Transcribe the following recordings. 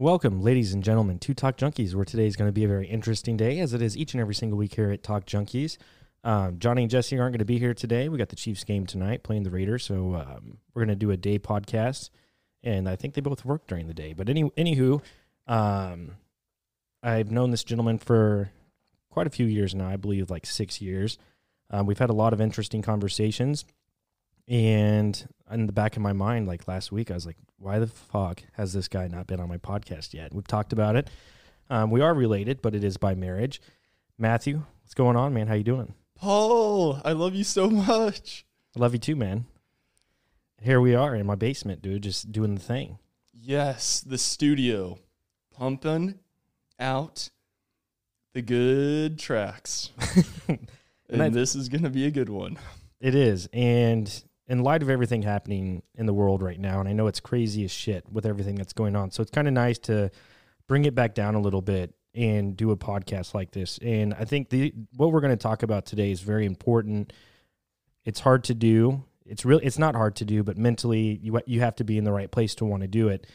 Welcome, ladies and gentlemen, to Talk Junkies, where today is going to be a very interesting day, as it is each and every single week here at Talk Junkies. Um, Johnny and Jesse aren't going to be here today. We got the Chiefs game tonight, playing the Raiders, so um, we're going to do a day podcast, and I think they both work during the day. But any, anywho, um, I've known this gentleman for quite a few years now. I believe like six years. Um, we've had a lot of interesting conversations, and in the back of my mind, like last week, I was like, "Why the fuck has this guy not been on my podcast yet?" We've talked about it. Um, we are related, but it is by marriage. Matthew, what's going on, man? How you doing? Paul, I love you so much. I love you too, man. Here we are in my basement, dude, just doing the thing. Yes, the studio pumping out the good tracks. and And I- this is going to be a good one. It is. And in light of everything happening in the world right now, and I know it's crazy as shit with everything that's going on. So it's kind of nice to bring it back down a little bit and do a podcast like this. And I think the what we're going to talk about today is very important. It's hard to do. It's really it's not hard to do, but mentally you you have to be in the right place to want to do it.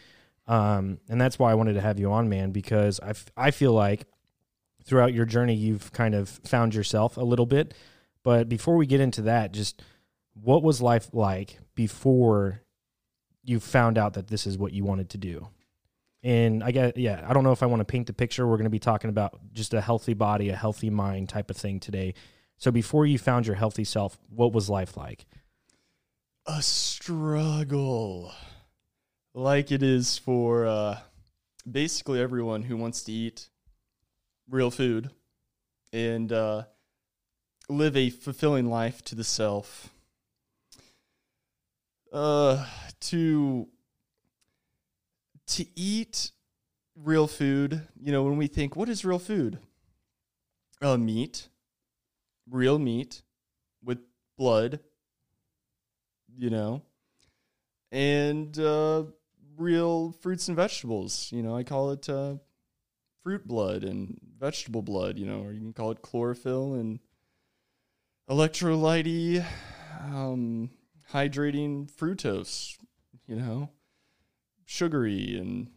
Um, and that's why I wanted to have you on, man, because I, f- I feel like throughout your journey you've kind of found yourself a little bit. But before we get into that, just what was life like before you found out that this is what you wanted to do? And I get, yeah, I don't know if I want to paint the picture. We're going to be talking about just a healthy body, a healthy mind type of thing today. So before you found your healthy self, what was life like? A struggle. Like it is for uh, basically everyone who wants to eat real food and uh, live a fulfilling life to the self. Uh, to to eat real food, you know, when we think, what is real food? Uh, meat, real meat with blood, you know, and uh, real fruits and vegetables. You know, I call it uh, fruit blood and vegetable blood, you know, or you can call it chlorophyll and electrolyte um, hydrating fructose, you know, sugary and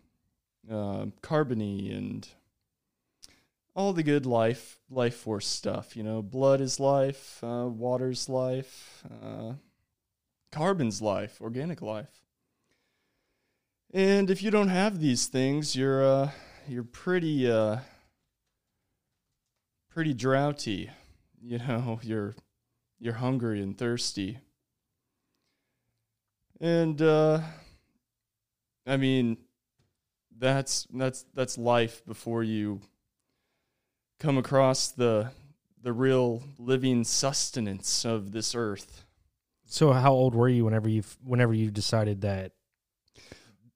uh, carbony and all the good life life force stuff. You know, blood is life, uh, water's life, uh, carbon's life, organic life. And if you don't have these things, you're uh, you're pretty uh, pretty droughty. You know, you're you're hungry and thirsty. And uh, I mean, that's that's that's life before you come across the the real living sustenance of this earth. So how old were you whenever you whenever you decided that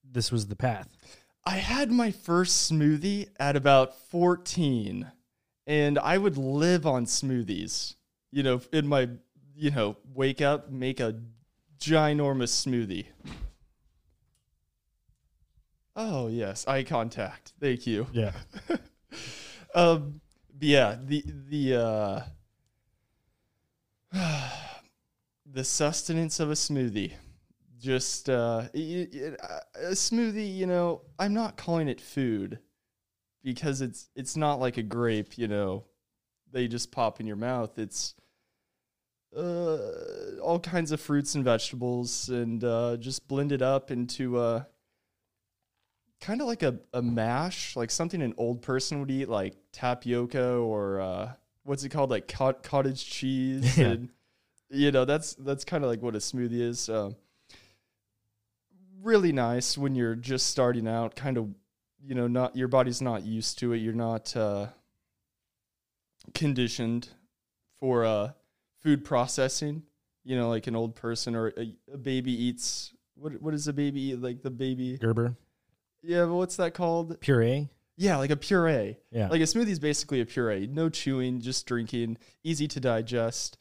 this was the path? I had my first smoothie at about 14 and I would live on smoothies. You know, in my, you know, wake up, make a ginormous smoothie. Oh, yes, eye contact. Thank you. Yeah. Um, yeah, the the uh, the sustenance of a smoothie, just uh, y- y- a smoothie. You know, I'm not calling it food because it's it's not like a grape. You know, they just pop in your mouth. It's uh, all kinds of fruits and vegetables, and uh, just it up into a kind of like a, a mash, like something an old person would eat, like tapioca or uh, what's it called, like cot- cottage cheese. Yeah. And, you know, that's that's kind of like what a smoothie is. Um, really nice when you're just starting out. Kind of, you know, not your body's not used to it. You're not uh, conditioned for uh, food processing. You know, like an old person or a, a baby eats. What what does a baby eat? Like the baby. Gerber Yeah, but what's that called? puree. Yeah, like a puree. Yeah. Like a smoothie is basically a puree. No chewing, just drinking, easy to digest.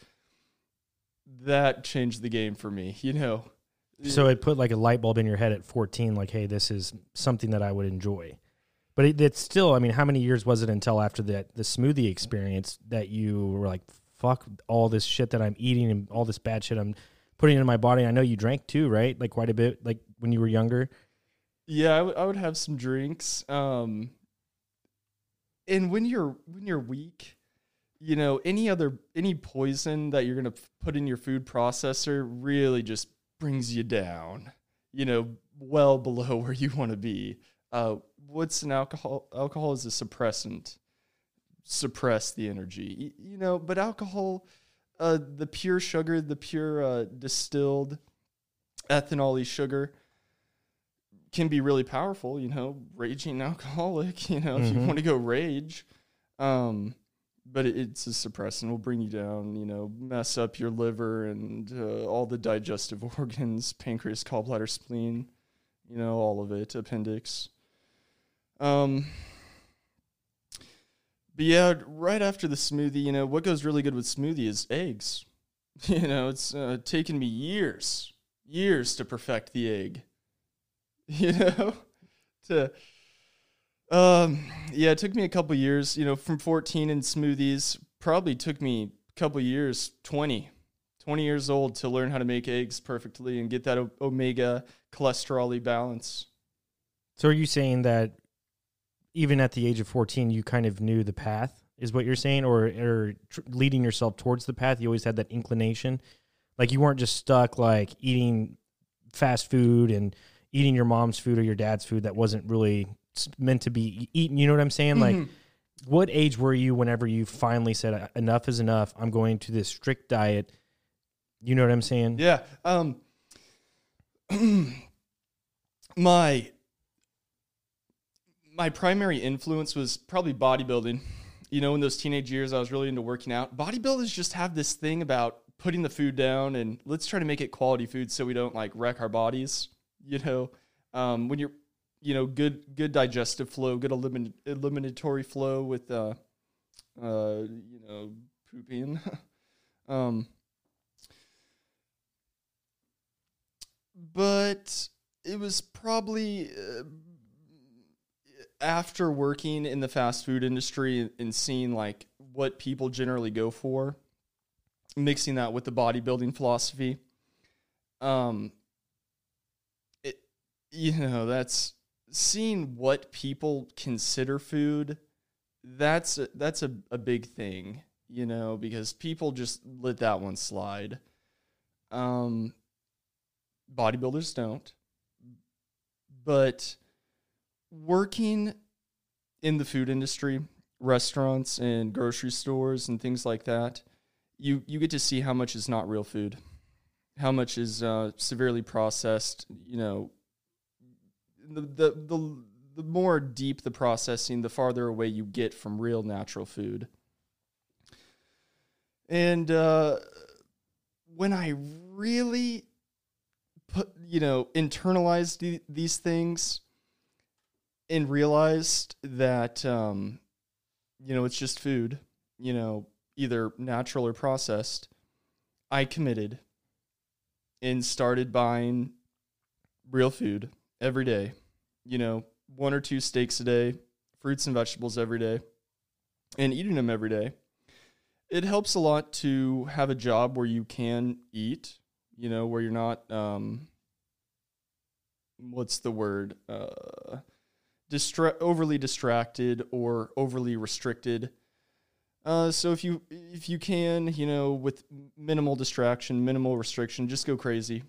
That changed the game for me, you know. So it put like a light bulb in your head at 14, like, hey, this is something that I would enjoy. But it, it's still, I mean, how many years was it until after that the smoothie experience that you were like, fuck all this shit that I'm eating and all this bad shit I'm putting in my body? I know you drank too, right? Like quite a bit, like when you were younger. Yeah, I would- would have some drinks. Um, and when you're when you're weak, you know, any other any poison that you're gonna put in your food processor really just brings you down. You know, well below where you want to be. Uh, what's an alcohol? Alcohol is a suppressant. Suppress the energy. You know, but alcohol, uh, the pure sugar, the pure uh, distilled ethanol sugar can be really powerful, you know, raging alcoholic, you know, if you Mhm. want to go rage. Um, but it, it's a suppressant, will bring you down, you know, mess up your liver and uh, all the digestive organs, pancreas, gallbladder, spleen, you know, all of it, appendix. Um, but yeah, right after the smoothie, you know, what goes really good with smoothie is eggs. You know, it's uh, taken me years, years to perfect the egg. You know, to um, yeah, it took me a couple years. You know, from 14 in smoothies, probably took me a couple years, 20, 20 years old to learn how to make eggs perfectly and get that o- omega cholesterol balance. So are you saying that even at the age of 14 you kind of knew the path is what you're saying or or tr- leading yourself towards the path you always had that inclination like you weren't just stuck like eating fast food and eating your mom's food or your dad's food that wasn't really meant to be eaten you know what I'm saying like Mhm. what age were you whenever you finally said enough is enough I'm going to this strict diet you know what I'm saying Yeah. Um my my primary influence was probably bodybuilding. You know, in those teenage years I was really into working out. Bodybuilders just have this thing about putting the food down and let's try to make it quality food so we don't like wreck our bodies, you know. Um when you're you know, good good digestive flow, good elimin- eliminatory flow with uh uh you know, pooping. um but it was probably uh, after working in the fast food industry and seeing like what people generally go for mixing that with the bodybuilding philosophy um it you know that's seeing what people consider food that's a, that's a, a big thing you know because people just let that one slide um bodybuilders don't. But working in the food industry, restaurants and grocery stores and things like that, you you get to see how much is not real food, how much is uh, severely processed. You know, the, the the the more deep the processing, the farther away you get from real natural food. And uh, when I really put you know internalized the, these things and realized that um you know it's just food you know either natural or processed i committed and started buying real food every day you know one or two steaks a day fruits and vegetables every day and eating them every day it helps a lot to have a job where you can eat you know, where you're not um what's the word? Uh distra- overly distracted or overly restricted. Uh so if you if you can, you know, with minimal distraction, minimal restriction, just go crazy.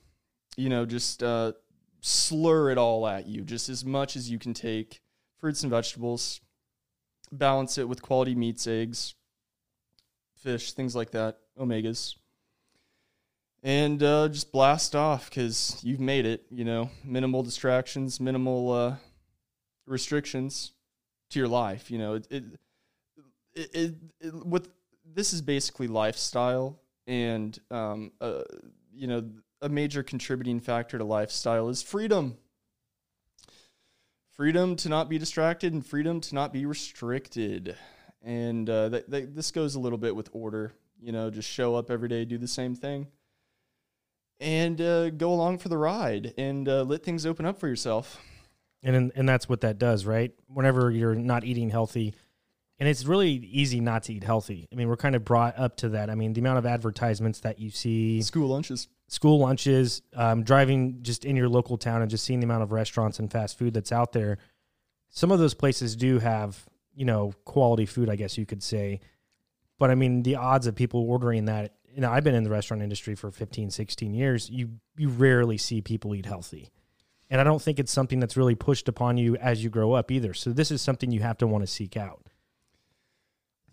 You know, just uh slur it all at you just as much as you can take. Fruits and vegetables. Balance it with quality meats, eggs, fish, things like that, omegas and uh, just blast off because you've made it. You know, minimal distractions, minimal uh, restrictions to your life. You know, it, it, it, it, it with this is basically lifestyle, and um, uh, you know, a major contributing factor to lifestyle is freedom. Freedom to not be distracted and freedom to not be restricted. And uh, that, that, this goes a little bit with order. You know, just show up every day, do the same thing and uh, go along for the ride and uh, let things open up for yourself. And and that's what that does, right? Whenever you're not eating healthy, and it's really easy not to eat healthy. I mean, we're kind of brought up to that. I mean, the amount of advertisements that you see, School lunches. school lunches, um, driving just in your local town and just seeing the amount of restaurants and fast food that's out there. Some of those places do have, you know, quality food, I guess you could say. But I mean, the odds of people ordering that, you know, I've been in the restaurant industry for 15, 16 years. You you rarely see people eat healthy. And I don't think it's something that's really pushed upon you as you grow up either. So this is something you have to want to seek out.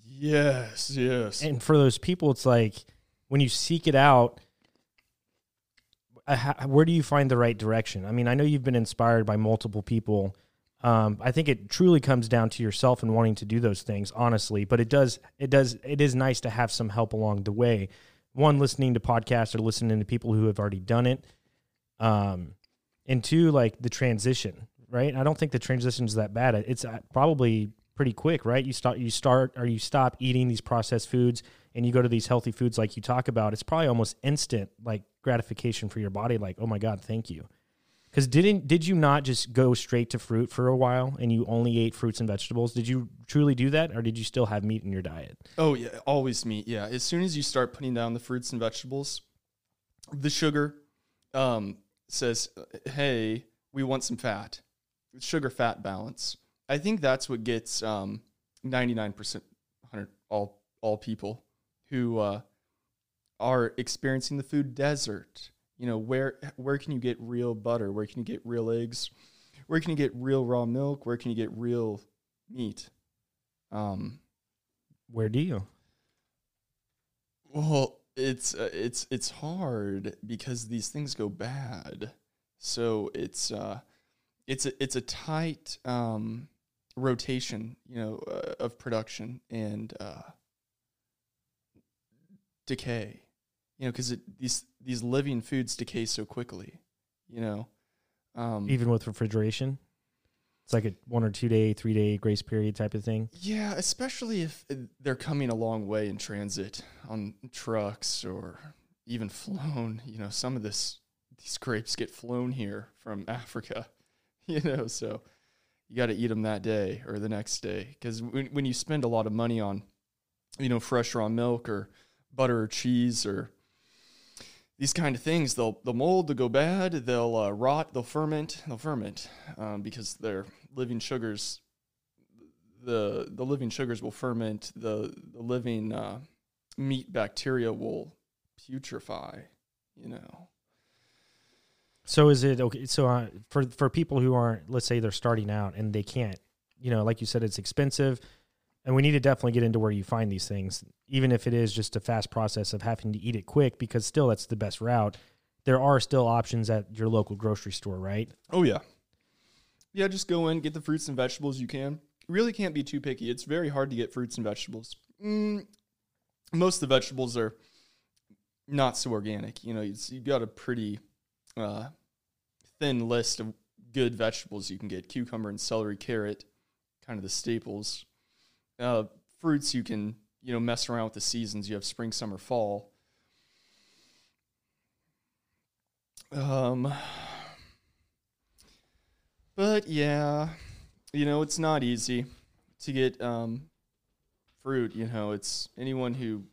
Yes, yes. And for those people, it's like when you seek it out, uh, where do you find the right direction? I mean, I know you've been inspired by multiple people. Um, I think it truly comes down to yourself and wanting to do those things, honestly. But it does, it does, it is nice to have some help along the way. One, listening to podcasts or listening to people who have already done it. Um, and two, like the transition, right? I don't think the transition is that bad. It's uh, probably pretty quick, right? You start, you start, or you stop eating these processed foods, and you go to these healthy foods, like you talk about. It's probably almost instant, like gratification for your body. Like, oh my god, thank you. Because didn't did you not just go straight to fruit for a while, and you only ate fruits and vegetables? Did you truly do that, or did you still have meat in your diet? Oh yeah, always meat. Yeah, as soon as you start putting down the fruits and vegetables, the sugar um, says, "Hey, we want some fat." Sugar fat balance. I think that's what gets ninety nine percent, hundred all all people who uh, are experiencing the food desert. You know, where where can you get real butter? Where can you get real eggs? Where can you get real raw milk? Where can you get real meat? Um, Where do you? Well, it's uh, it's it's hard because these things go bad. So it's uh, it's a it's a tight um, rotation, you know, uh, of production and uh, decay. You know, because these these living foods decay so quickly. You know, um, Even with refrigeration, it's like a one or two day, three day grace period type of thing. Yeah, especially if uh, they're coming a long way in transit on trucks or even flown. You know, some of this these grapes get flown here from Africa. You know, so you got to eat them that day or the next day because when when you spend a lot of money on, you know, fresh raw milk or butter or cheese or these kind of things, they'll they'll mold, they'll go bad, they'll uh, rot, they'll ferment, they'll ferment um, because they're living sugars the the living sugars will ferment the the living uh, meat bacteria will putrefy you know So is it okay? So uh, for for people who aren't, let's say they're starting out and they can't, you know, like you said, it's expensive, and we need to definitely get into where you find these things, even if it is just a fast process of having to eat it quick, because still that's the best route. There are still options at your local grocery store, right? oh yeah. Yeah just go in get the fruits and vegetables you can. You really can't be too picky. It's very hard to get fruits and vegetables. Mm, most of the vegetables are not so organic. You know you've got a pretty uh, thin list of good vegetables you can get. Cucumber and celery carrot kind of the staples uh, fruits you can you know mess around with the seasons. You have spring summer fall. Um but yeah you know it's not easy to get um fruit you know. It's anyone who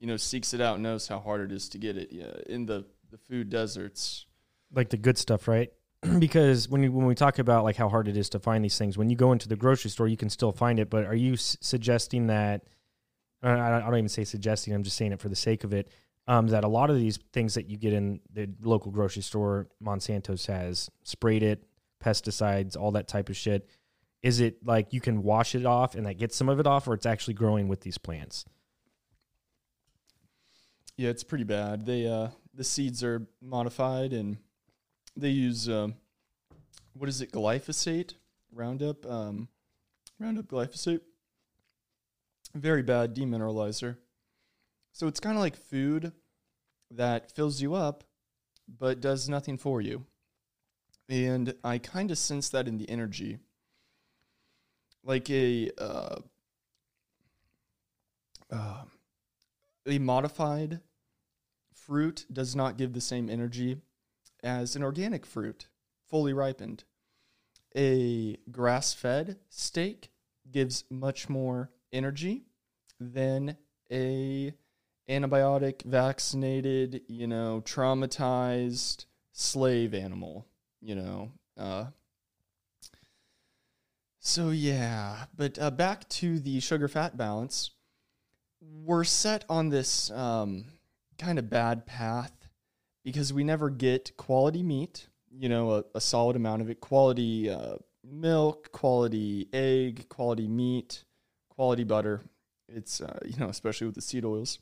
you know seeks it out knows how hard it is to get it. Yeah in the the food deserts. Like the good stuff, right? because when you, when we talk about like how hard it is to find these things, when you go into the grocery store, you can still find it. But are you s- suggesting that? I I don't even say suggesting. I'm just saying it for the sake of it. Um, that a lot of these things that you get in the local grocery store, Monsanto's has sprayed it, pesticides, all that type of shit. Is it like you can wash it off and that gets some of it off, or it's actually growing with these plants? yeah it's pretty bad they uh the seeds are modified and they use um what is it glyphosate roundup um roundup glyphosate? Very bad demineralizer. So it's kind of like food that fills you up but does nothing for you. And i kind of sense that in the energy. Like a uh, uh, a modified fruit does not give the same energy as an organic fruit, fully ripened. A grass fed steak gives much more energy than a antibiotic, vaccinated, you know, traumatized slave animal, you know. Uh, so yeah, but uh, back to the sugar fat balance. We're set on this um, kind of bad path because we never get quality meat, you know, a, a solid amount of it, quality uh, milk, quality egg, quality meat, quality butter. It's, uh, you know, especially with the seed oils.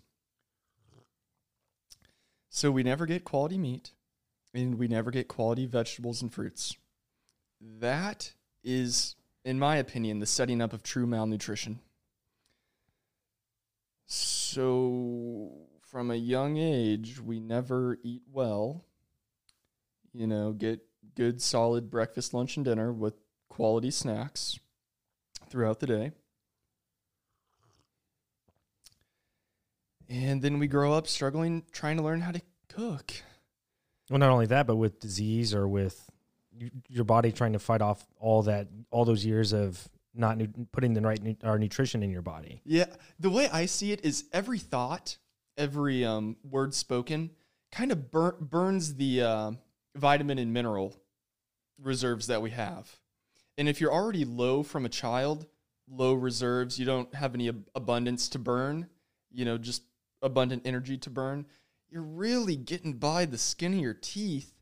So we never get quality meat and we never get quality vegetables and fruits. That is, in my opinion, the setting up of true malnutrition. So, from a young age, we never eat well. You know, get good, solid breakfast, lunch, and dinner with quality snacks throughout the day. And then we grow up struggling, trying to learn how to cook. Well, not only that, but with disease or with your body trying to fight off all that, all those years of not nu- putting the right nu- or nutrition in your body. Yeah, the way I see it is every thought, every um, word spoken, kind of bur- burns the uh, vitamin and mineral reserves that we have. And if you're already low from a child, low reserves, you don't have any ab- abundance to burn, you know, just abundant energy to burn, you're really getting by the skin of your teeth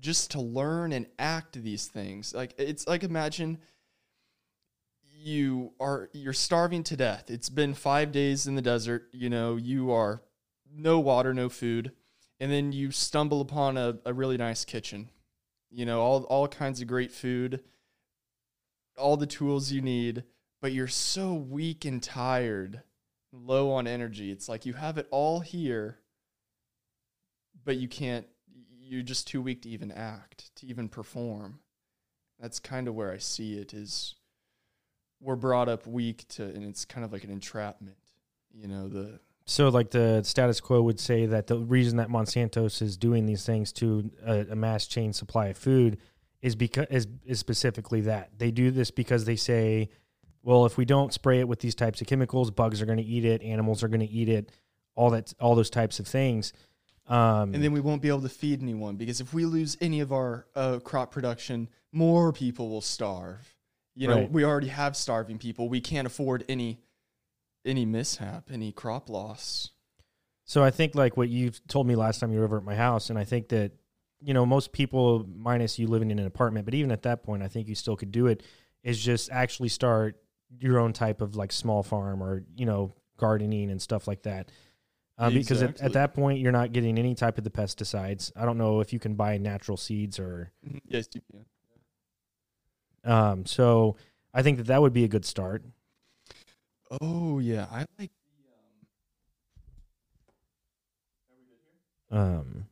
just to learn and act these things. Like it's like imagine you are you're starving to death. It's been 5 days in the desert, you know, you are no water, no food, and then you stumble upon a, a really nice kitchen. You know, all all kinds of great food, all the tools you need, but you're so weak and tired, low on energy. It's like you have it all here, but you can't you're just too weak to even act, to even perform. That's kind of where I see it is we're brought up weak to and it's kind of like an entrapment. You know, the So, like the status quo would say that the reason that Monsanto's is doing these things to a, a mass chain supply of food is because is, is specifically that they do this because they say, well, if we don't spray it with these types of chemicals, bugs are going to eat it, animals are going to eat it, all that, all those types of things. Um, and then we won't be able to feed anyone because if we lose any of our uh, crop production, more people will starve. You know, Right. we already have starving people. We can't afford any any mishap, any crop loss. So I think like what you told me last time you were over at my house, and I think that you know most people, minus you living in an apartment, but even at that point, I think you still could do it. Is just actually start your own type of like small farm or you know gardening and stuff like that. Um, Because at, at that point, you're not getting any type of the pesticides. I don't know if you can buy natural seeds or. Yes, you can. Um, so I think that that would be a good start. Oh yeah, I like. Um,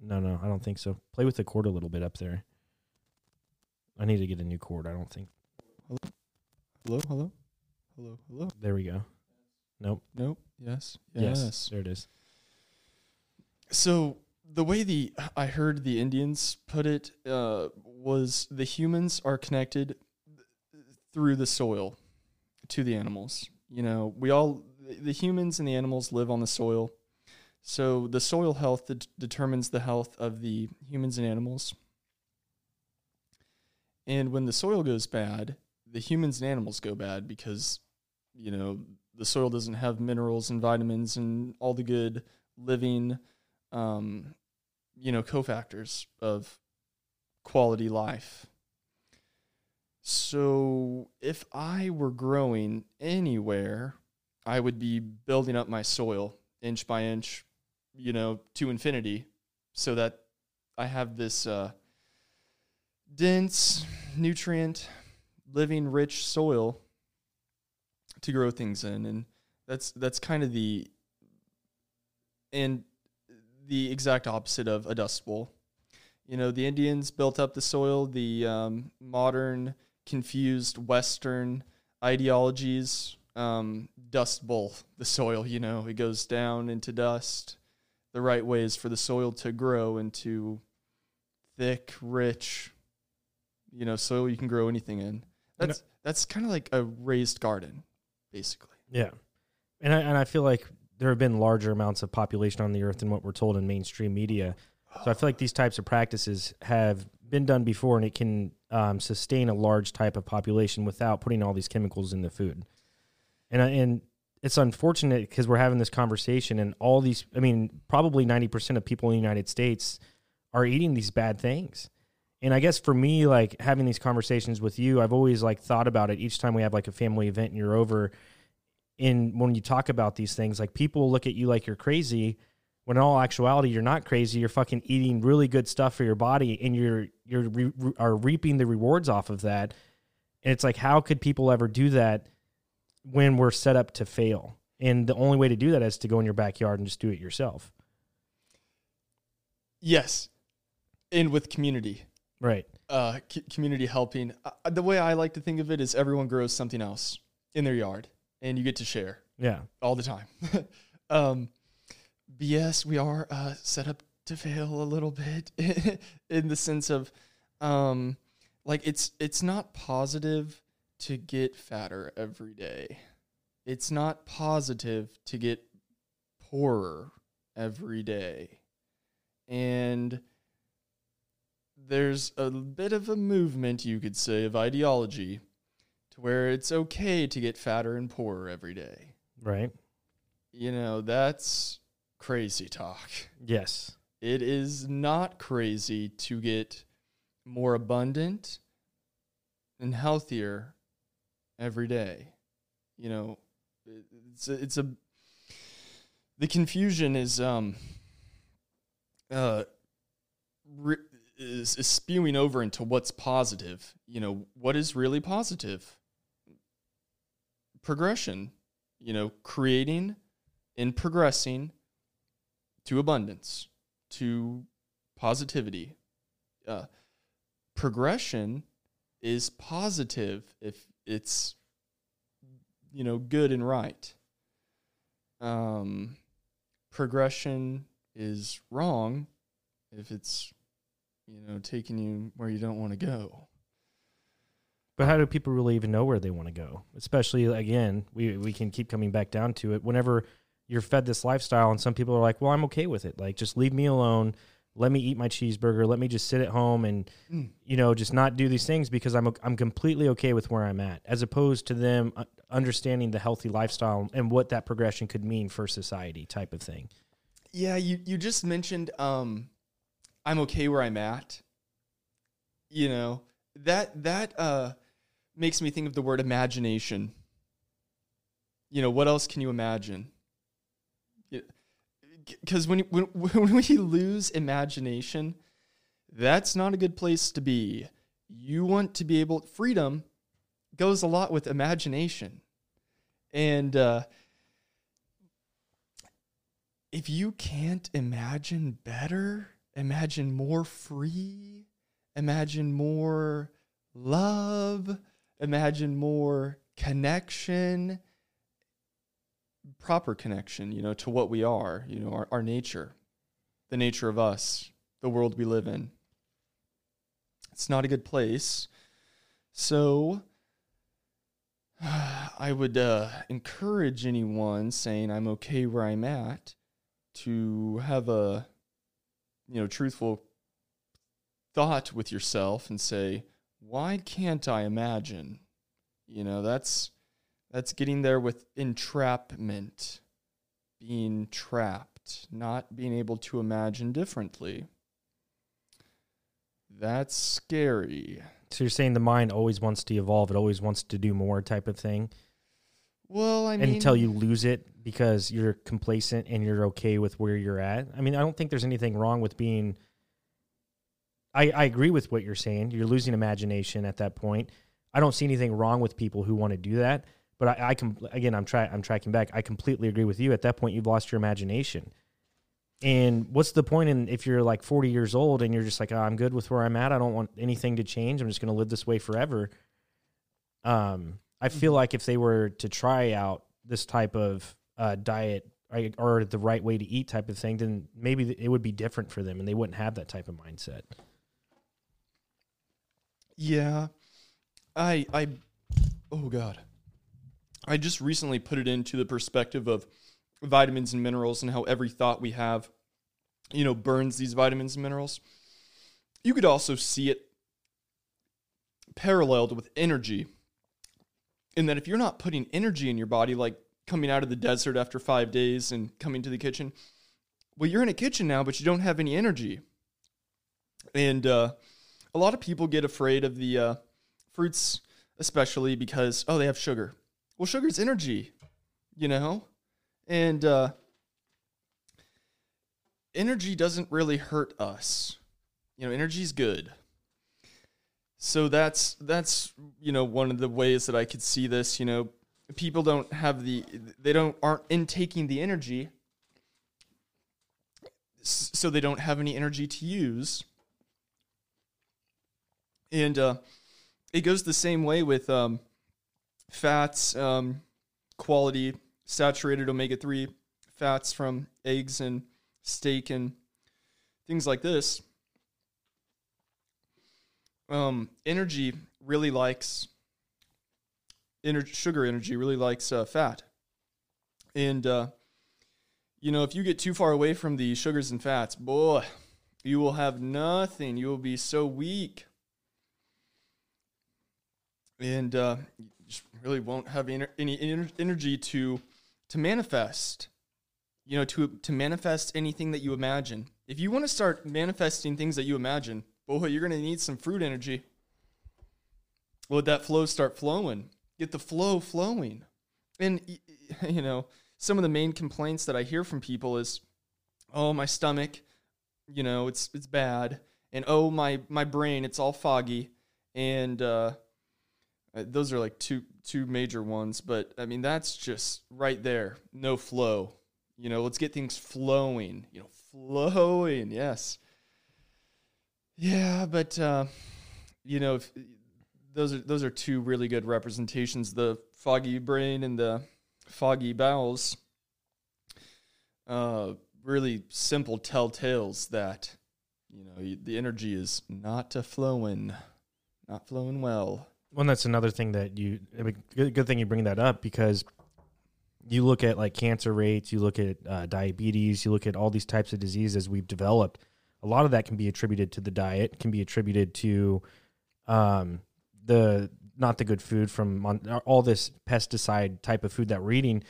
no, no, I don't think so. Play with the cord a little bit up there. I need to get a new cord. I don't think. Hello, hello, hello, hello. Hello. There we go. Nope. Nope. Yes. Yes. Yes. There it is. So the way the I heard the Indians put it uh, was the humans are connected through the soil to the animals. You know, we all the humans and the animals live on the soil. So the soil health det- determines the health of the humans and animals. And when the soil goes bad, the humans and animals go bad because you know the soil doesn't have minerals and vitamins and all the good living um, you know, cofactors of quality life. So if I were growing anywhere, I would be building up my soil inch by inch, you know, to infinity, so that I have this uh, dense, nutrient, living, rich soil to grow things in, and that's that's kind of the and the exact opposite of a dust bowl. You know, the Indians built up the soil. The um, modern, confused Western ideologies um, dust bowl the soil. You know, it goes down into dust. The right way is for the soil to grow into thick, rich, you know, soil you can grow anything in. That's that's kind of like a raised garden, basically. Yeah. And I, and I feel like there have been larger amounts of population on the earth than what we're told in mainstream media. So I feel like these types of practices have been done before, and it can um, sustain a large type of population without putting all these chemicals in the food. And and it's unfortunate because we're having this conversation, and all these. I mean, probably ninety percent of people in the United States are eating these bad things. And I guess for me, like having these conversations with you, I've always like thought about it each time we have like a family event and you're over. In when you talk about these things, like people look at you like you're crazy, when in all actuality you're not crazy. You're fucking eating really good stuff for your body, and you're you're re- re- are reaping the rewards off of that. And it's like, how could people ever do that when we're set up to fail? And the only way to do that is to go in your backyard and just do it yourself. Yes, and with community, Right. uh, c- community helping. Uh, the way I like to think of it is everyone grows something else in their yard, and you get to share Yeah. all the time. um, but yes, we are uh, set up to fail a little bit in the sense of, um, like it's it's not positive to get fatter every day. It's not positive to get poorer every day, and there's a bit of a movement, you could say, of ideology to where it's okay to get fatter and poorer every day Right. you know, that's crazy talk. Yes. It is not crazy to get more abundant and healthier every day. You know, it's a, it's a the confusion is um uh re- is, is spewing over into what's positive. You know, what is really positive? Progression. You know, creating and progressing to abundance, to positivity. Uh, progression is positive if it's you know good and right. Um, progression is wrong if it's you know taking you where you don't want to go. But how do people really even know where they want to go? Especially again, we we can keep coming back down to it. Whenever you're fed this lifestyle, and some people are like, "Well, I'm okay with it. Like, just leave me alone. Let me eat my cheeseburger. Let me just sit at home and Mm. you know just not do these things because I'm I'm completely okay with where I'm at." As opposed to them uh, understanding the healthy lifestyle and what that progression could mean for society, type of thing. Yeah, you you just mentioned um I'm okay where I'm at. You know, that that uh makes me think of the word imagination. You know, what else can you imagine? Cuz when, when when we lose imagination, that's not a good place to be. You want to be able freedom goes a lot with imagination. And uh if you can't imagine better, imagine more free, imagine more love, imagine more connection, proper connection, you know, to what we are, you know, our, our nature, the nature of us, the world we live in. It's not a good place. So, I would uh, encourage anyone saying I'm okay where I'm at to have a you know truthful thought with yourself and say why can't i imagine you know that's that's getting there with entrapment being trapped not being able to imagine differently that's scary So you're saying the mind always wants to evolve. It always wants to do more, type of thing. well i mean until you lose it because you're complacent and you're okay with where you're at. I mean, I don't think there's anything wrong with being. I, I agree with what you're saying. You're losing imagination at that point. I don't see anything wrong with people who want to do that. But I, I can again, I'm try I'm tracking back. I completely agree with you. At that point, you've lost your imagination. And what's the point in if you're like 40 years old and you're just like, oh, I'm good with where I'm at. I don't want anything to change. I'm just going to live this way forever. Um, I feel Mhm. like if they were to try out this type of uh, diet right, or the right way to eat type of thing, then maybe it would be different for them and they wouldn't have that type of mindset. Yeah. I I oh god. I just recently put it into the perspective of vitamins and minerals and how every thought we have, you know, burns these vitamins and minerals. You could also see it paralleled with energy. In that if you're not putting energy in your body, like coming out of the desert after five days and coming to the kitchen, well, you're in a kitchen now, but you don't have any energy. And uh, a lot of people get afraid of the uh, fruits, especially because, oh, they have sugar. Well, sugar's energy, you know? And uh, energy doesn't really hurt us. You know, energy's good. So that's that's you know one of the ways that I could see this. You know, people don't have the they don't aren't intaking the energy, so they don't have any energy to use. And uh, it goes the same way with um, fats, um, quality saturated omega 3 fats from eggs and steak and things like this. Um, energy really likes sugar energy really likes uh, fat. And, uh, you know, if you get too far away from the sugars and fats, boy, you will have nothing. You will be so weak. And uh, you just really won't have any ener- energy to to manifest. You know, to to manifest anything that you imagine. If you want to start manifesting things that you imagine, boy, you're going to need some fruit energy. Let that flow start flowing. Get the flow flowing. And you know, some of the main complaints that I hear from people is, "Oh, my stomach, you know, it's it's bad." And oh, my my brain, it's all foggy. And uh, those are like two two major ones, but I mean that's just right there. No flow. You know, let's get things flowing. You know, flowing. Yes. Yeah, but uh, you know, if, those are those are two really good representations: the foggy brain and the foggy bowels. Uh, really simple telltales that you know the energy is not flowing, not flowing well. Well, that's another thing that you. I mean, good, good thing you bring that up because you look at like cancer rates, you look at uh, diabetes, you look at all these types of diseases we've developed. A lot of that can be attributed to the diet, can be attributed to um, the not the good food from all this pesticide type of food that we're eating.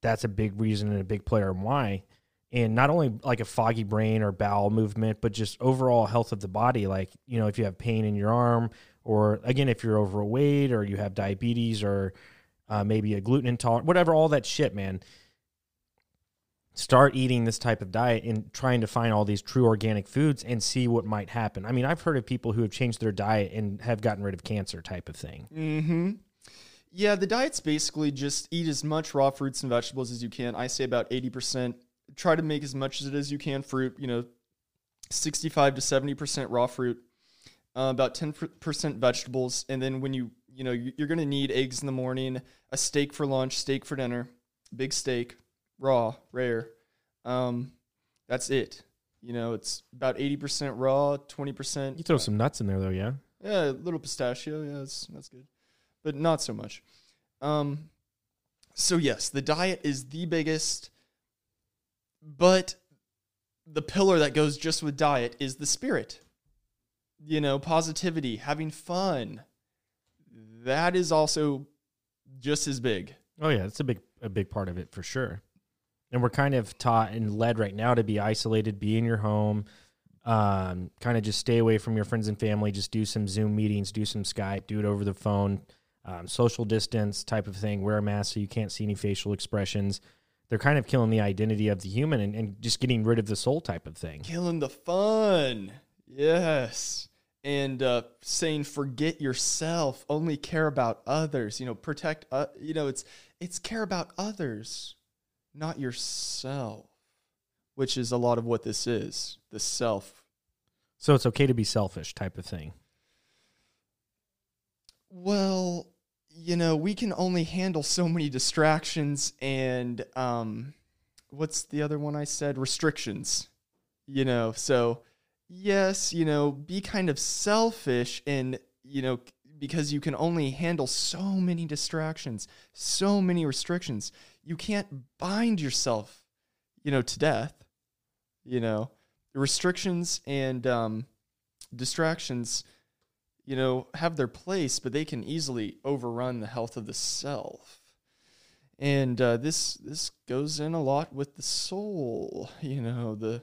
That's a big reason and a big player in why. And not only like a foggy brain or bowel movement, but just overall health of the body. Like, you know, if you have pain in your arm or again if you're overweight or you have diabetes or uh, maybe a gluten intolerant whatever all that shit man. Start eating this type of diet and trying to find all these true organic foods and see what might happen. I mean i've heard of people who have changed their diet and have gotten rid of cancer type of thing. Mm-hmm. Yeah the diet's basically just eat as much raw fruits and vegetables as you can. I say about 80% try to make as much of it as you can fruit you know 65 to 70% raw fruit uh, about 10% vegetables. And then when you, you know, you're going to need eggs in the morning, a steak for lunch, steak for dinner, big steak, raw, rare. Um, that's it. You know, it's about 80% raw, 20%. You throw some nuts in there though, yeah? Yeah, a little pistachio. Yeah, that's, that's good. But not so much. Um, so, yes, the diet is the biggest, but the pillar that goes just with diet is the spirit you know, positivity, having fun. That is also just as big. Oh yeah, that's a big a big part of it for sure. And we're kind of taught and led right now to be isolated, be in your home, um, kind of just stay away from your friends and family. Just do some Zoom meetings, do some Skype, do it over the phone, um, social distance type of thing. Wear a mask so you can't see any facial expressions. They're kind of killing the identity of the human and, and just getting rid of the soul type of thing. Killing the fun. Yes. And uh, saying forget yourself, only care about others. You know, protect. Uh, you know, it's it's care about others, not yourself, which is a lot of what this is. The self. So it's okay to be selfish, type of thing. Well, you know, we can only handle so many distractions and um, what's the other one I said? Restrictions. You know, so yes, you know, be kind of selfish and, you know, because you can only handle so many distractions, so many restrictions. You can't bind yourself, you know, to death. You know, restrictions and um, distractions, you know, have their place, but they can easily overrun the health of the self. And uh, this this goes in a lot with the soul, you know, the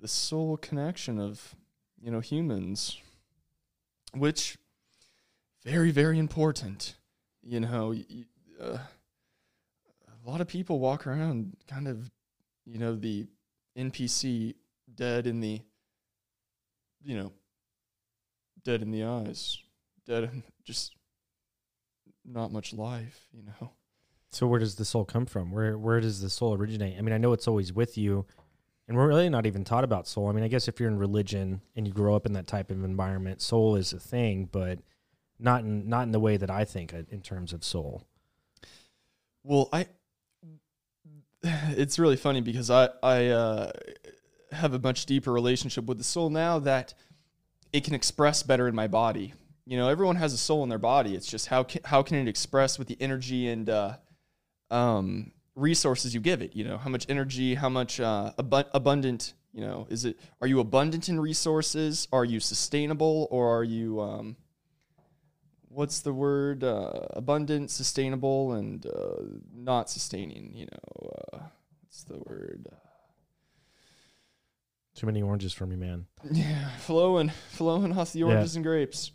the soul connection of you know humans, which very very important. You know, uh, a lot of people walk around kind of, you know, the NPC dead in the, you know, dead in the eyes, dead in just not much life, you know. So where does the soul come from? Where where does the soul originate? I mean, I know it's always with you, and we're really not even taught about soul. I mean, I guess if you're in religion and you grow up in that type of environment, soul is a thing, but not in not in the way that I think in terms of soul. Well, I it's really funny because I I uh, have a much deeper relationship with the soul now that it can express better in my body. You know, everyone has a soul in their body. It's just how can, how can it express with the energy and uh, um, resources you give it? You know, how much energy, how much uh, abu- abundant. You know, is it? Are you abundant in resources? Are you sustainable, or are you? Um, what's the word? Uh, abundant, sustainable, and uh, not sustaining. You know, uh, what's the word? Too many oranges for me, man. Yeah, flowing, flowing off the oranges yeah. and grapes.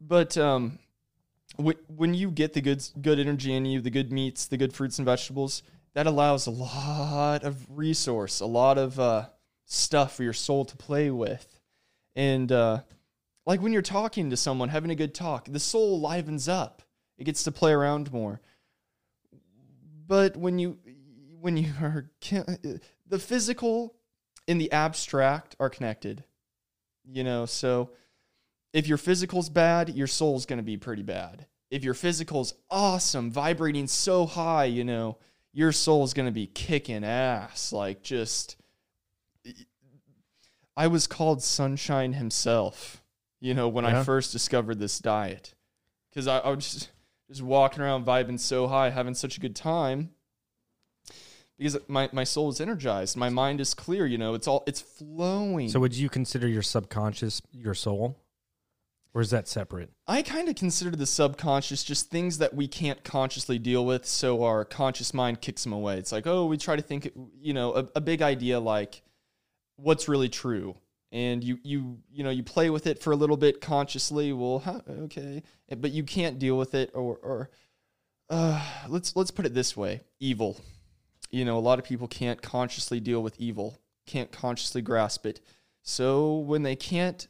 But um, when you get the good good energy in you, the good meats, the good fruits and vegetables, that allows a lot of resource, a lot of uh, stuff for your soul to play with, and uh, like when you're talking to someone, having a good talk, the soul livens up. It gets to play around more. But when you when you are the physical and the abstract are connected, you know, so if your physical's bad, your soul's going to be pretty bad. If your physical's awesome, vibrating so high, you know, your soul's going to be kicking ass. Like just I was called Sunshine himself, you know, when yeah. I first discovered this diet. Cuz I, I was just just walking around vibing so high, having such a good time because my, my soul is energized my mind is clear you know it's all it's flowing so would you consider your subconscious your soul or is that separate? I kind of consider the subconscious just things that we can't consciously deal with, so our conscious mind kicks them away. It's like, oh, we try to think, you know, a, a big idea like what's really true, and you you you know you play with it for a little bit consciously. Well, huh, okay, but you can't deal with it, or or uh, let's let's put it this way: evil. You know, a lot of people can't consciously deal with evil, can't consciously grasp it. So when they can't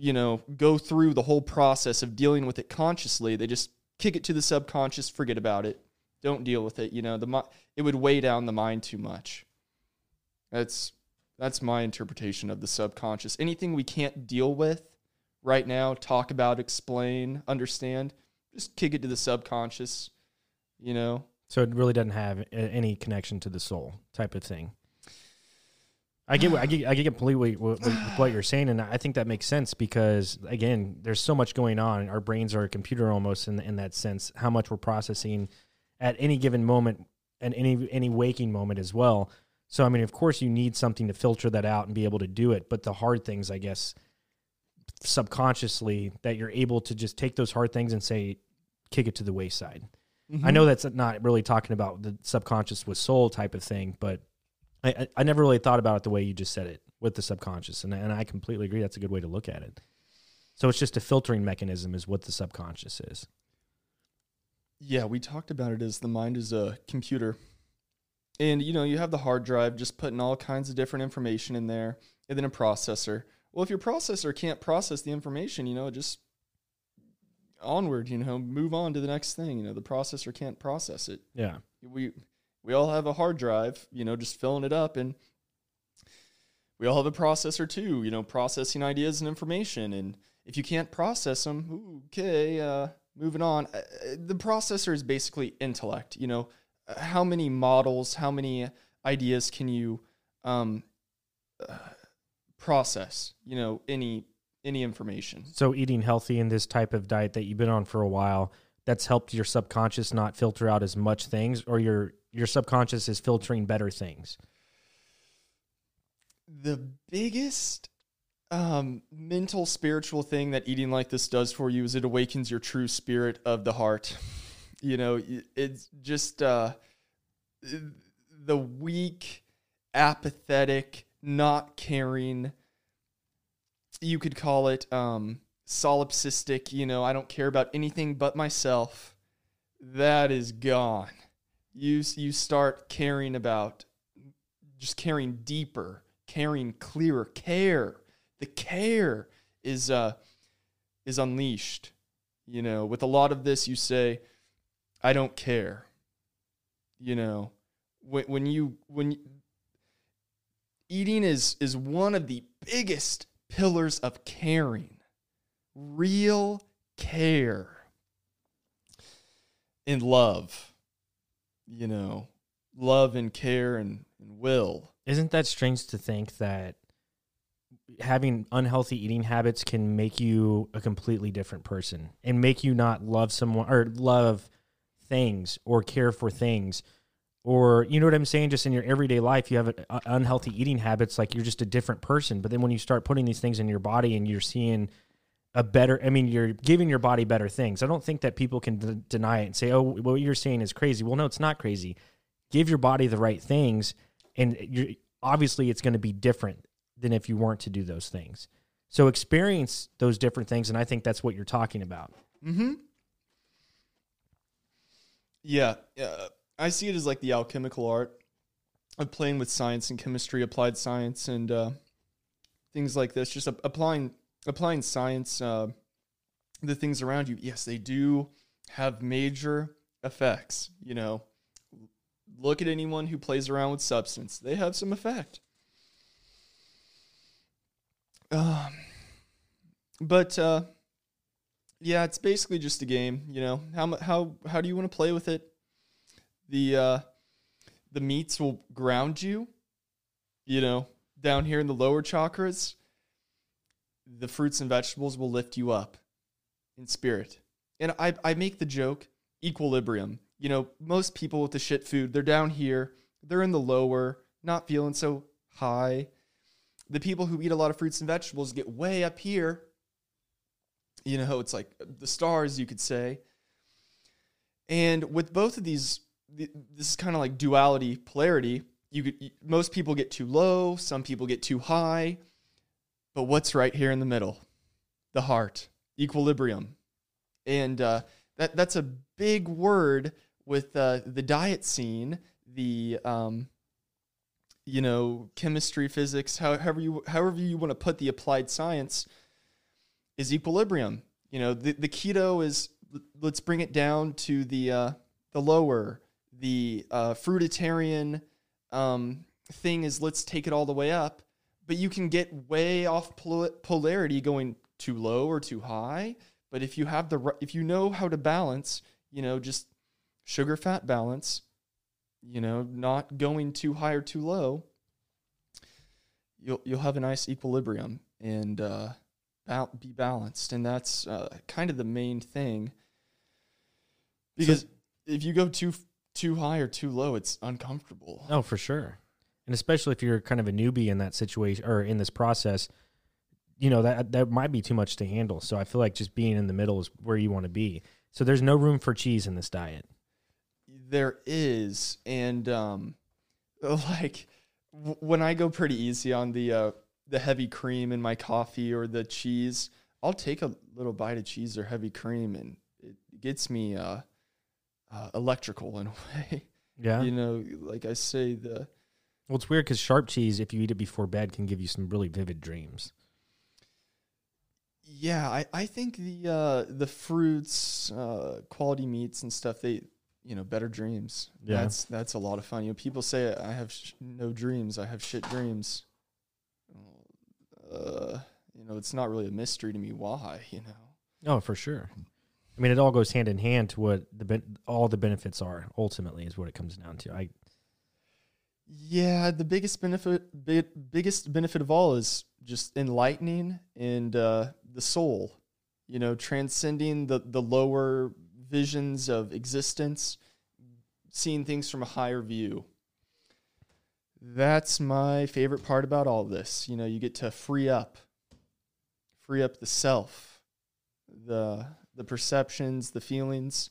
you know, go through the whole process of dealing with it consciously. They just kick it to the subconscious, forget about it, don't deal with it. You know, the it would weigh down the mind too much. That's that's my interpretation of the subconscious. Anything we can't deal with right now, talk about, explain, understand, just kick it to the subconscious. You know. So it really doesn't have uh, any connection to the soul, type of thing. I get, I get, I get completely what, what you're saying, and I think that makes sense because again, there's so much going on. Our brains are a computer almost in in that sense. How much we're processing at any given moment, and any any waking moment as well. So I mean, of course, you need something to filter that out and be able to do it. But the hard things, I guess, subconsciously, that you're able to just take those hard things and say, kick it to the wayside. Mm-hmm. I know that's not really talking about the subconscious with soul type of thing, but I, I never really thought about it the way you just said it with the subconscious, and and I completely agree. That's a good way to look at it. So it's just a filtering mechanism, is what the subconscious is. Yeah, we talked about it as the mind is a computer, and you know you have the hard drive, just putting all kinds of different information in there, and then a processor. Well, if your processor can't process the information, you know, just onward, you know, move on to the next thing. You know, the processor can't process it. Yeah. We we all have a hard drive, you know, just filling it up and we all have a processor too, you know, processing ideas and information. And if you can't process them, okay, uh, moving on. Uh, the processor is basically intellect. You know, how many models, how many ideas can you um, uh, process? You know, any any information. So eating healthy in this type of diet that you've been on for a while, that's helped your subconscious not filter out as much things, or your your subconscious is filtering better things. The biggest um, mental spiritual thing that eating like this does for you is it awakens your true spirit of the heart. You know, it's just uh, the weak, apathetic, not caring. You could call it um, solipsistic. You know, I don't care about anything but myself. That is gone. You you start caring about just caring deeper, caring clearer. Care, the care is uh is unleashed. You know, with a lot of this, you say, "I don't care." You know, when when you when you- eating is is one of the biggest pillars of caring, real care and love. You know, love and care and, and will. Isn't that strange to think that having unhealthy eating habits can make you a completely different person and make you not love someone or love things or care for things or you know what I'm saying? Just in your everyday life you have unhealthy eating habits like you're just a different person. But then when you start putting these things in your body and you're seeing a better I mean you're giving your body better things. I don't think that people can d- deny it and say oh what you're saying is crazy. Well no it's not crazy. Give your body the right things and you're obviously it's going to be different than if you weren't to do those things. So experience those different things and i think that's what you're talking about. Mm-hmm. Yeah, uh, I see it as like the alchemical art of playing with science and chemistry, applied science, and uh, things like this. Just applying applying science, uh, the things around you. Yes, they do have major effects. You know, look at anyone who plays around with substance; they have some effect. Um, but uh, yeah, it's basically just a game. You know how how how do you want to play with it? The uh, the meats will ground you. You know, down here in the lower chakras, the fruits and vegetables will lift you up in spirit. And I I make the joke equilibrium. You know, most people with the shit food, they're down here, they're in the lower, not feeling so high. The people who eat a lot of fruits and vegetables get way up here you know it's like the stars you could say and with both of these th- this is kind of like duality polarity you could y- most people get too low some people get too high but what's right here in the middle the heart equilibrium and uh, that that's a big word with uh, the diet scene the um, you know chemistry physics however you however you want to put the applied science is equilibrium. You know, the, the keto is let's bring it down to the uh, the lower. The uh, fruitarian um, thing is let's take it all the way up. But you can get way off pol- polarity going too low or too high. But if you have the if you know how to balance, you know, just sugar fat balance, you know, not going too high or too low, you'll you'll have a nice equilibrium and uh, be balanced, and that's uh, kind of the main thing. Because if you go too too high or too low, it's uncomfortable. Oh, for sure. And especially if you're kind of a newbie in that situation or in this process, you know, that that might be too much to handle. So I feel like just being in the middle is where you want to be. So there's no room for cheese in this diet. There is, and um, like w- when I go pretty easy on the uh, the heavy cream in my coffee or the cheese, I'll take a little bite of cheese or heavy cream, and it gets me uh, uh, electrical in a way. Yeah. You know, like I say, the Well, it's weird because sharp cheese, if you eat it before bed, can give you some really vivid dreams. Yeah, I, I think the uh, the fruits, uh, quality meats and stuff, they you know better dreams. Yeah. that's that's a lot of fun. You know, people say I have sh- no dreams, I have shit dreams. Uh, you know, it's not really a mystery to me why. You know, Oh, for sure. I mean, it all goes hand in hand to what the ben- all the benefits are. Ultimately, is what it comes down to. I Yeah, the biggest benefit, big, biggest benefit of all is just enlightening and uh, the soul. You know, transcending the the lower visions of existence, seeing things from a higher view. That's my favorite part about all this. You know, you get to free up, free up the self, the the perceptions, the feelings,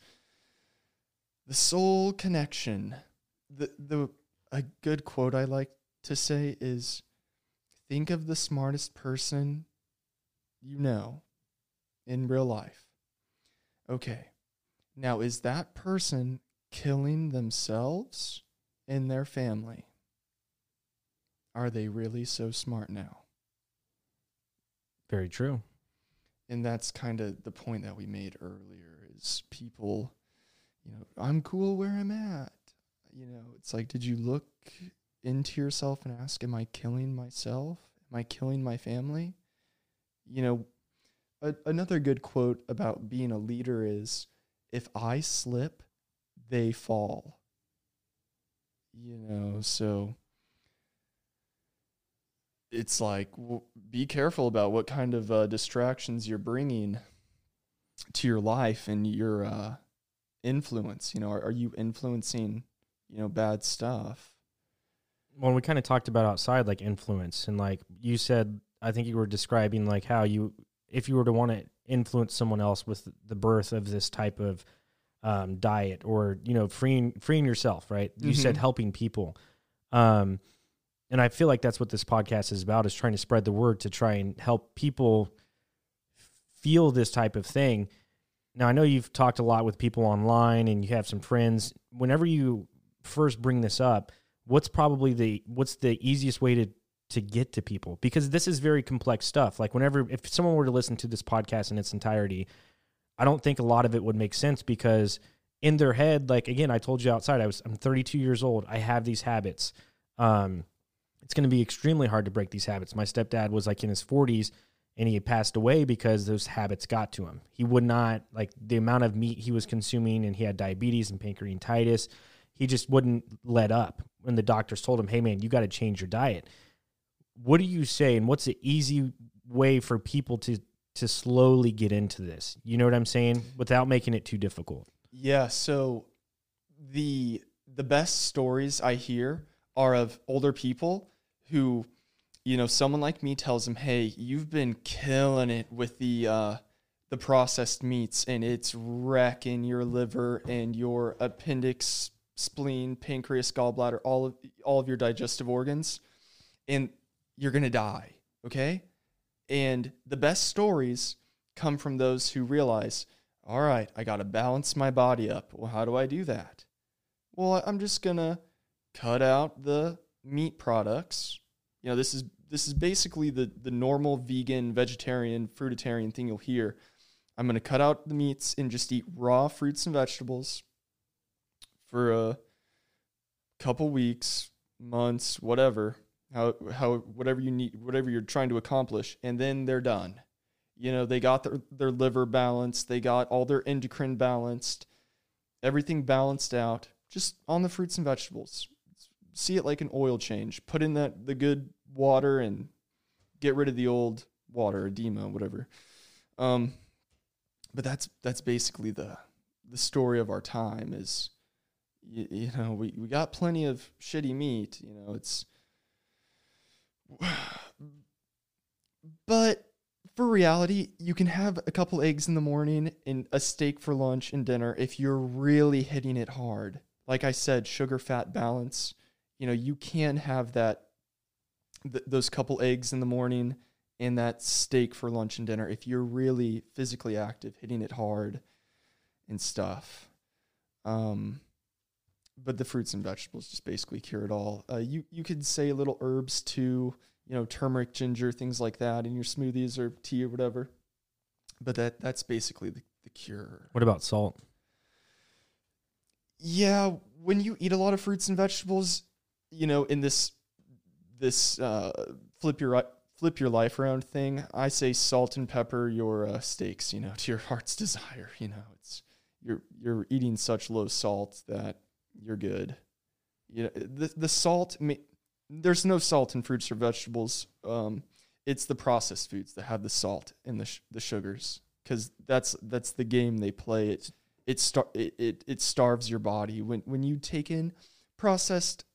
the soul connection. The the a good quote I like to say is think of the smartest person you know in real life. Okay. Now, is that person killing themselves and their family? Are they really so smart now? Very true. And that's kind of the point that we made earlier is people, you know, I'm cool where I'm at you know, it's like, did you look into yourself and ask, am I killing myself? Am I killing my family? You know, a, another good quote about being a leader is if I slip, they fall. You know, so it's like w- be careful about what kind of uh, distractions you're bringing to your life and your uh, influence. You know, are, are you influencing you know, bad stuff. Well, we kind of talked about outside like influence and like you said, I think you were describing like how you, if you were to want to influence someone else with the birth of this type of um, diet or you know freeing freeing yourself, right? You mm-hmm. said helping people, um, and I feel like that's what this podcast is about: is trying to spread the word to try and help people feel this type of thing. Now, I know you've talked a lot with people online, and you have some friends. Whenever you first bring this up, what's probably the what's the easiest way to to get to people because this is very complex stuff. Like whenever if someone were to listen to this podcast in its entirety, I don't think a lot of it would make sense because in their head, like again, I told you outside, I was I'm 32 years old. I have these habits. Um, it's going to be extremely hard to break these habits. My stepdad was like in his 40s and he passed away because those habits got to him. He would not like the amount of meat he was consuming, and he had diabetes and pancreatitis he just wouldn't let up when the doctors told him, "Hey, man, you got to change your diet." What do you say, and what's the easy way for people to to slowly get into this? You know what I'm saying, without making it too difficult. Yeah. So the the best stories I hear are of older people who, you know, someone like me tells them, "Hey, you've been killing it with the." Uh, the processed meats and it's wrecking your liver and your appendix spleen, pancreas, gallbladder, all of all of your digestive organs, and you're gonna die. Okay, and the best stories come from those who realize, all right, I gotta balance my body up. Well, how do I do that? Well, I'm just gonna cut out the meat products. You know, this is this is basically the the normal vegan, vegetarian, fruitarian thing you'll hear. I'm going to cut out the meats and just eat raw fruits and vegetables for a couple weeks, months, whatever, how how whatever you need, whatever you're trying to accomplish, and then they're done. You know, they got their, their liver balanced, they got all their endocrine balanced, everything balanced out, just on the fruits and vegetables. See it like an oil change. Put in that the good water and get rid of the old water, edema, whatever. Um, but that's that's basically the the story of our time is you, you know, we, we got plenty of shitty meat. You know, it's. But for reality, you can have a couple eggs in the morning and a steak for lunch and dinner if you're really hitting it hard. Like I said, sugar fat balance. You know, you can have that th- those couple eggs in the morning and that steak for lunch and dinner if you're really physically active, hitting it hard and stuff. Um, but the fruits and vegetables just basically cure it all. Uh, you you could say little herbs too, you know, turmeric, ginger, things like that in your smoothies or tea or whatever. But that that's basically the, the cure. What about salt? Yeah, when you eat a lot of fruits and vegetables, you know, in this this uh, flip your flip your life around thing, I say salt and pepper your uh, steaks. You know, to your heart's desire. You know, it's you're you're eating such low salt that you're good. You know, the the salt. ma- There's no salt in fruits or vegetables. Um, it's the processed foods that have the salt and the sh- the sugars because that's that's the game they play. It it, star- it it it starves your body when when you take in processed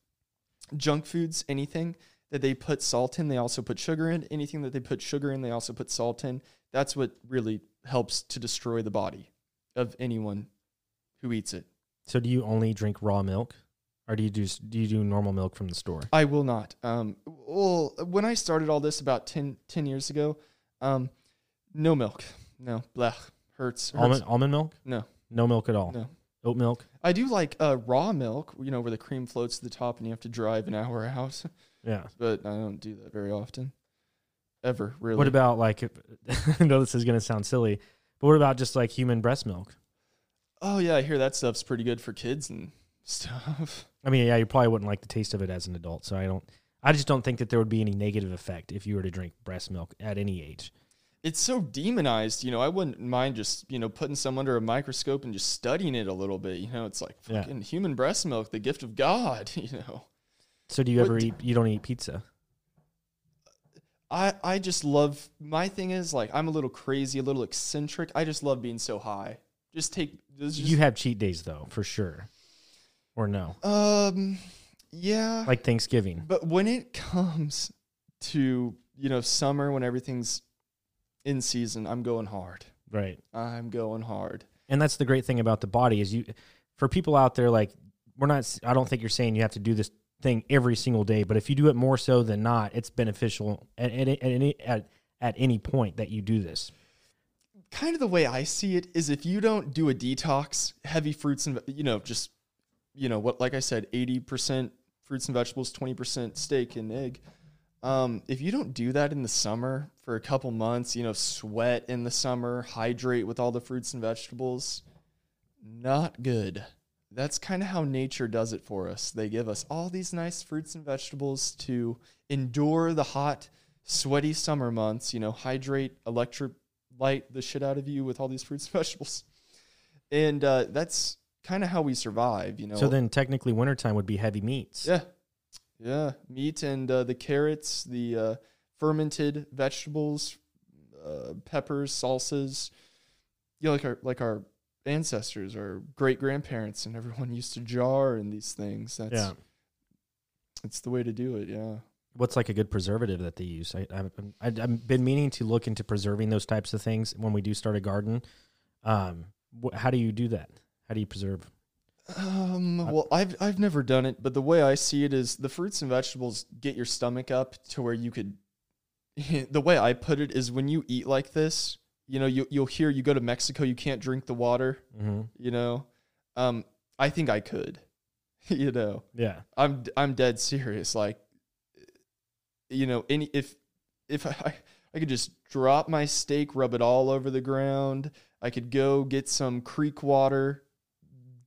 junk foods, anything that they put salt in, they also put sugar in. Anything that they put sugar in, they also put salt in. That's what really helps to destroy the body of anyone who eats it. So do you only drink raw milk, or do you do do you do normal milk from the store? I will not. Um, well, when I started all this about 10, 10 years ago, um, no milk. No, blech. Hurts. hurts. Almond almond milk? No, No milk at all. no. Oat milk? I do like uh, raw milk, you know, where the cream floats to the top and you have to drive an hour out, Yeah. but I don't do that very often. Ever, really. What about like? I know this is gonna sound silly, but what about just like human breast milk? Oh, yeah, I hear that stuff's pretty good for kids and stuff. I mean, yeah, you probably wouldn't like the taste of it as an adult. So I don't. I just don't think that there would be any negative effect if you were to drink breast milk at any age. It's so demonized, you know. I wouldn't mind just, you know, putting some under a microscope and just studying it a little bit. You know, it's like Yeah. fucking human breast milk, the gift of God, you know. So do you What ever eat? You don't eat pizza? I I just love my thing is like I'm a little crazy, a little eccentric. I just love being so high. Just take just, you have cheat days though, for sure, or no? um yeah. Like Thanksgiving. but when it comes to, you know, summer when everything's in season, I'm going hard. Right. I'm going hard. and that's the great thing about the body is you for people out there like we're not i don't think you're saying you have to do this thing every single day but if you do it more so than not it's beneficial at, at, at, any, at, at any point that you do this Kind of the way I see it is if you don't do a detox, heavy fruits and you know, just you know, what like I said, 80% fruits and vegetables, 20% steak and egg. Um, if you don't do that in the summer for a couple months, you know, sweat in the summer, hydrate with all the fruits and vegetables, not good. That's kind of how nature does it for us. They give us all these nice fruits and vegetables to endure the hot, sweaty summer months, you know, hydrate, electrolyte the shit out of you with all these fruits and vegetables. And uh, that's kind of how we survive, you know. so then technically wintertime would be heavy meats Yeah, yeah, meat and uh, the carrots, the uh, fermented vegetables, uh, peppers, salsas. You know, like our like our ancestors, our great grandparents, and everyone used to jar and these things. That's yeah it's the way to do it. Yeah. what's like a good preservative that they use I, I've, I've I've been meaning to look into preserving those types of things when we do start a garden um wh- how do you do that how do you preserve Um, well, I've I've never done it, but the way I see it is the fruits and vegetables get your stomach up to where you could. The way I put it is when you eat like this, you know, you you'll hear you go to Mexico, you can't drink the water. mm-hmm. You know, um, I think I could. you know, yeah I'm I'm dead serious. Like, you know, any if if I I could just drop my steak, rub it all over the ground. I could go get some creek water,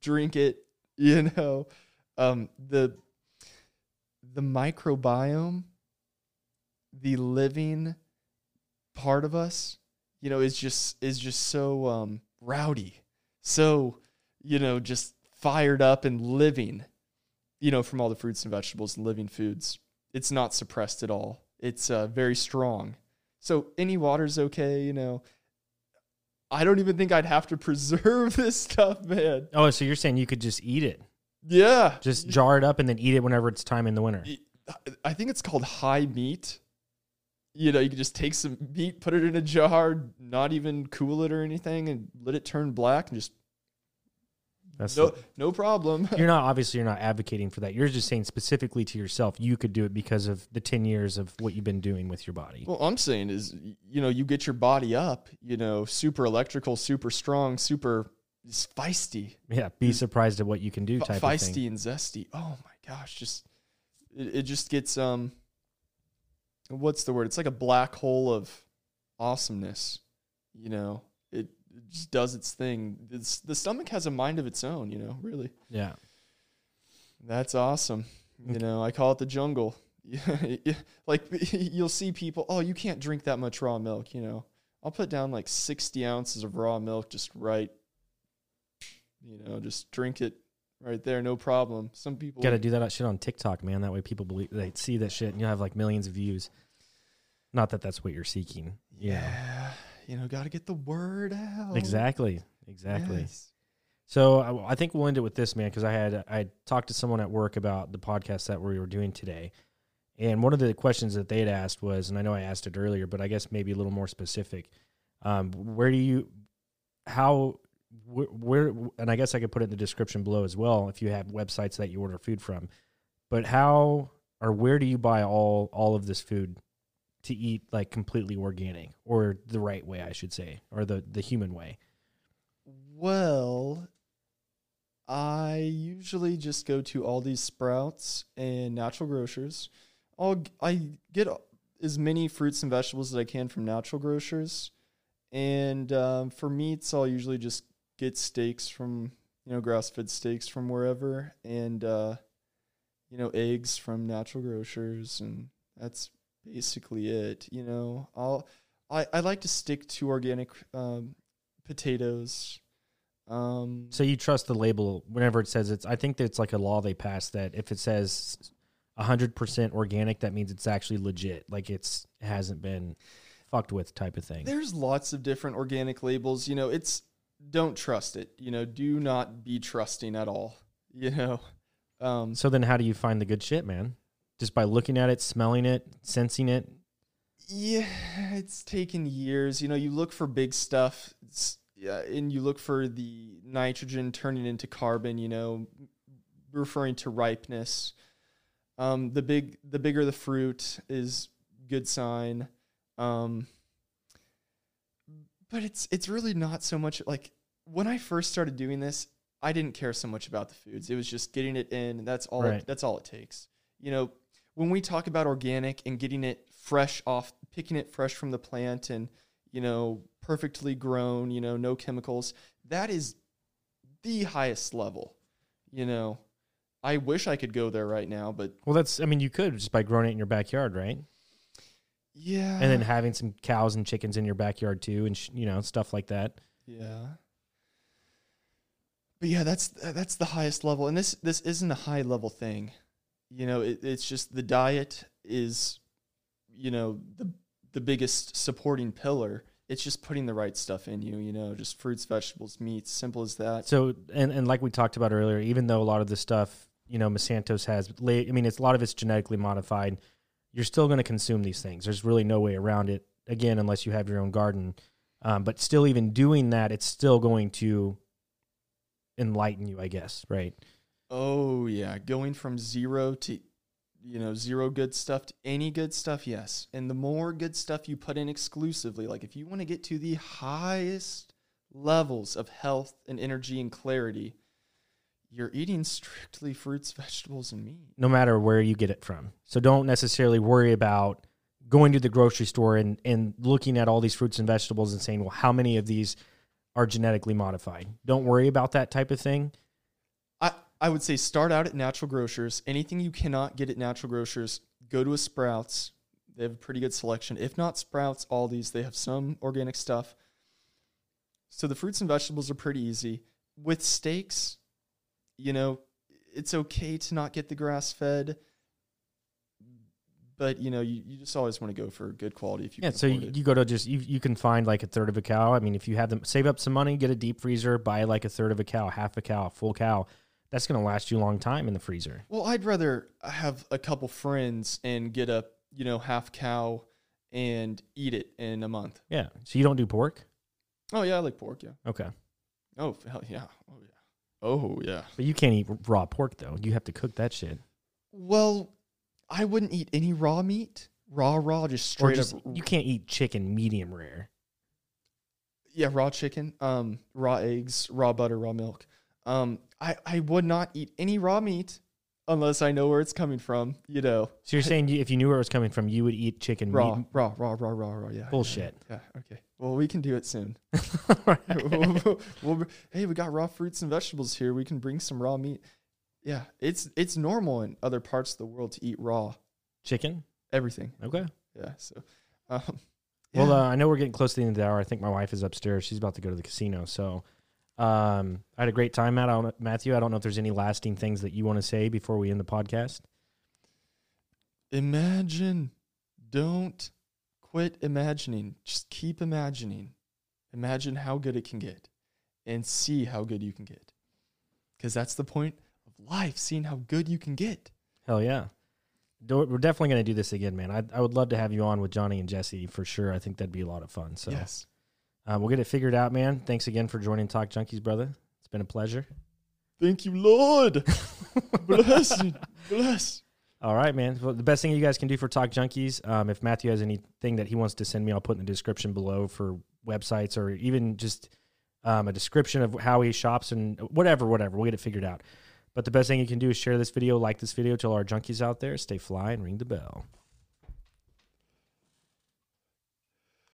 drink it. You know, um, the the microbiome, the living part of us, you know, is just is just so um, rowdy, so you know, just fired up and living you know, from all the fruits and vegetables and living foods. It's not suppressed at all. It's uh, very strong. So any water's okay, you know. I don't even think I'd have to preserve this stuff, man. oh so you're saying you could just eat it Yeah. just jar it up and then eat it whenever it's time in the winter I think it's called high meat. You know, you can just take some meat, put it in a jar, not even cool it or anything, and let it turn black and just that's no no problem. you're not obviously you're not advocating for that. You're just saying specifically to yourself you could do it because of the 10 years of what you've been doing with your body. Well, I'm saying is, you know, you get your body up, you know, super electrical, super strong, super feisty, yeah, be surprised at what you can do type of thing. feisty and zesty. Oh my gosh, just it, it just gets um, what's the word? It's like a black hole of awesomeness. You know, just does its thing. It's, the stomach has a mind of its own. You know, really. Yeah. That's awesome. You know, I call it the jungle. like you'll see people, oh, you can't drink that much raw milk. You know, I'll put down like sixty ounces of raw milk just right. You know, just drink it right there, no problem. Some people Got to do that shit on TikTok, man. That way people believe they see that shit and you'll have like millions of views. Not that that's what you're seeking. you know. You know, got to get the word out. Exactly. Exactly. Yes. So I, I think we'll end it with this, man, because I had I talked to someone at work about the podcast that we were doing today, and one of the questions that they had asked was, and I know I asked it earlier, but I guess maybe a little more specific. Um, where do you, how, where, where, and I guess I could put it in the description below as well if you have websites that you order food from, but how or where do you buy all all of this food to eat like completely organic or the right way, I should say, or the the human way? Well, I usually just go to all these Sprouts and Natural Grocers. I'll I get as many fruits and vegetables as I can from Natural Grocers, and um, for meats, I'll usually just get steaks from you know grass fed steaks from wherever, and uh, you know eggs from Natural Grocers, and that's basically it. You know, I'll I I like to stick to organic um, potatoes. Um, So you trust the label whenever it says it's. I think that it's like a law they passed that if it says hundred percent organic, that means it's actually legit. Like it's it hasn't been fucked with type of thing. there's lots of different organic labels. You know, it's don't trust it. You know, do not be trusting at all. You know, um, So then, how do you find the good shit, man? Just by looking at it, smelling it, sensing it. yeah, it's taken years. You know, you look for big stuff. Yeah, and you look for the nitrogen turning into carbon. You know, referring to ripeness. Um, the big, the bigger the fruit is good sign. Um, but it's it's really not so much like when I first started doing this, I didn't care so much about the foods. It was just getting it in. That's all. Right. It, that's all it takes. You know, when we talk about organic and getting it fresh off, picking it fresh from the plant, and you know, perfectly grown. You know, no chemicals. That is the highest level. You know, I wish I could go there right now, but Well, that's. I mean, you could just by growing it in your backyard, right? yeah, And then having some cows and chickens in your backyard too, and sh- you know stuff like that. Yeah. But yeah, that's that's the highest level, and this this isn't a high level thing. You know, it, it's just the diet is, you know, the the biggest supporting pillar. It's just putting the right stuff in you. You know, just fruits, vegetables, meats, simple as that. So, and and like we talked about earlier, even though a lot of the stuff, you know, Monsanto's has, I mean, it's a lot of it's genetically modified. You're still going to consume these things. There's really no way around it. Again, unless you have your own garden. Um, but still, even doing that, it's still going to enlighten you, I guess. Right? Oh yeah, going from zero to you know, zero good stuff to any good stuff, yes. And the more good stuff you put in exclusively, like if you want to get to the highest levels of health and energy and clarity, you're eating strictly fruits, vegetables, and meat. No matter where you get it from. So don't necessarily worry about going to the grocery store and and looking at all these fruits and vegetables and saying, well, how many of these are genetically modified? Don't worry about that type of thing. I, would say start out at natural grocers. Anything you cannot get at natural grocers, go to a Sprouts. They have a pretty good selection. If not Sprouts, Aldi's, they have some organic stuff. So the fruits and vegetables are pretty easy. With steaks, you know, it's okay to not get the grass fed. But you know, you, you just always want to go for good quality if you Yeah, so you, you go to just you you can find like a third of a cow. I mean, if you have them save up some money, get a deep freezer, buy like a third of a cow, half a cow, full cow. That's going to last you a long time in the freezer. Well, I'd rather have a couple friends and get a you know half cow and eat it in a month. Yeah. So you don't do pork? Oh yeah, I like pork. Yeah. Okay. Oh hell yeah. Oh yeah. Oh yeah. But you can't eat raw pork though. You have to cook that shit. Well, I wouldn't eat any raw meat. Raw, raw, just straight just up. you can't eat chicken medium rare. Yeah, raw chicken, um, raw eggs, raw butter, raw milk. Um, I I would not eat any raw meat unless I know where it's coming from. You know, So you're saying you, if you knew where it was coming from, you would eat chicken raw, meat? raw, raw, raw, raw, raw. Yeah. Bullshit. Yeah. yeah, Okay. Well, we can do it soon. Right. We'll- we'll- hey, we got raw fruits and vegetables here. We can bring some raw meat. Yeah, it's it's normal in other parts of the world to eat raw chicken? everything. Okay. Yeah. So, um, Well, uh, I know we're getting close to the end of the hour. I think my wife is upstairs. She's about to go to the casino. So Um, I had a great time, Matt. I Matthew. I don't know if there's any lasting things that you want to say before we end the podcast. Imagine. Don't quit imagining. Just keep imagining. Imagine how good it can get and see how good you can get. Because that's the point of life, seeing how good you can get. Hell yeah. We're definitely going to do this again, man. I, I would love to have you on with Johnny and Jesse for sure. I think that'd be a lot of fun. So Yes. Uh, we'll get it figured out, man. Thanks again for joining Talk Junkies, brother. It's been a pleasure. Thank you, Lord. Bless. Bless. All right, man. Well, the best thing you guys can do for Talk Junkies, um, if Matthew has anything that he wants to send me, I'll put in the description below for websites or even just um, a description of how he shops and whatever, whatever. We'll get it figured out. But the best thing you can do is share this video, like this video, tell our junkies out there, stay fly and ring the bell.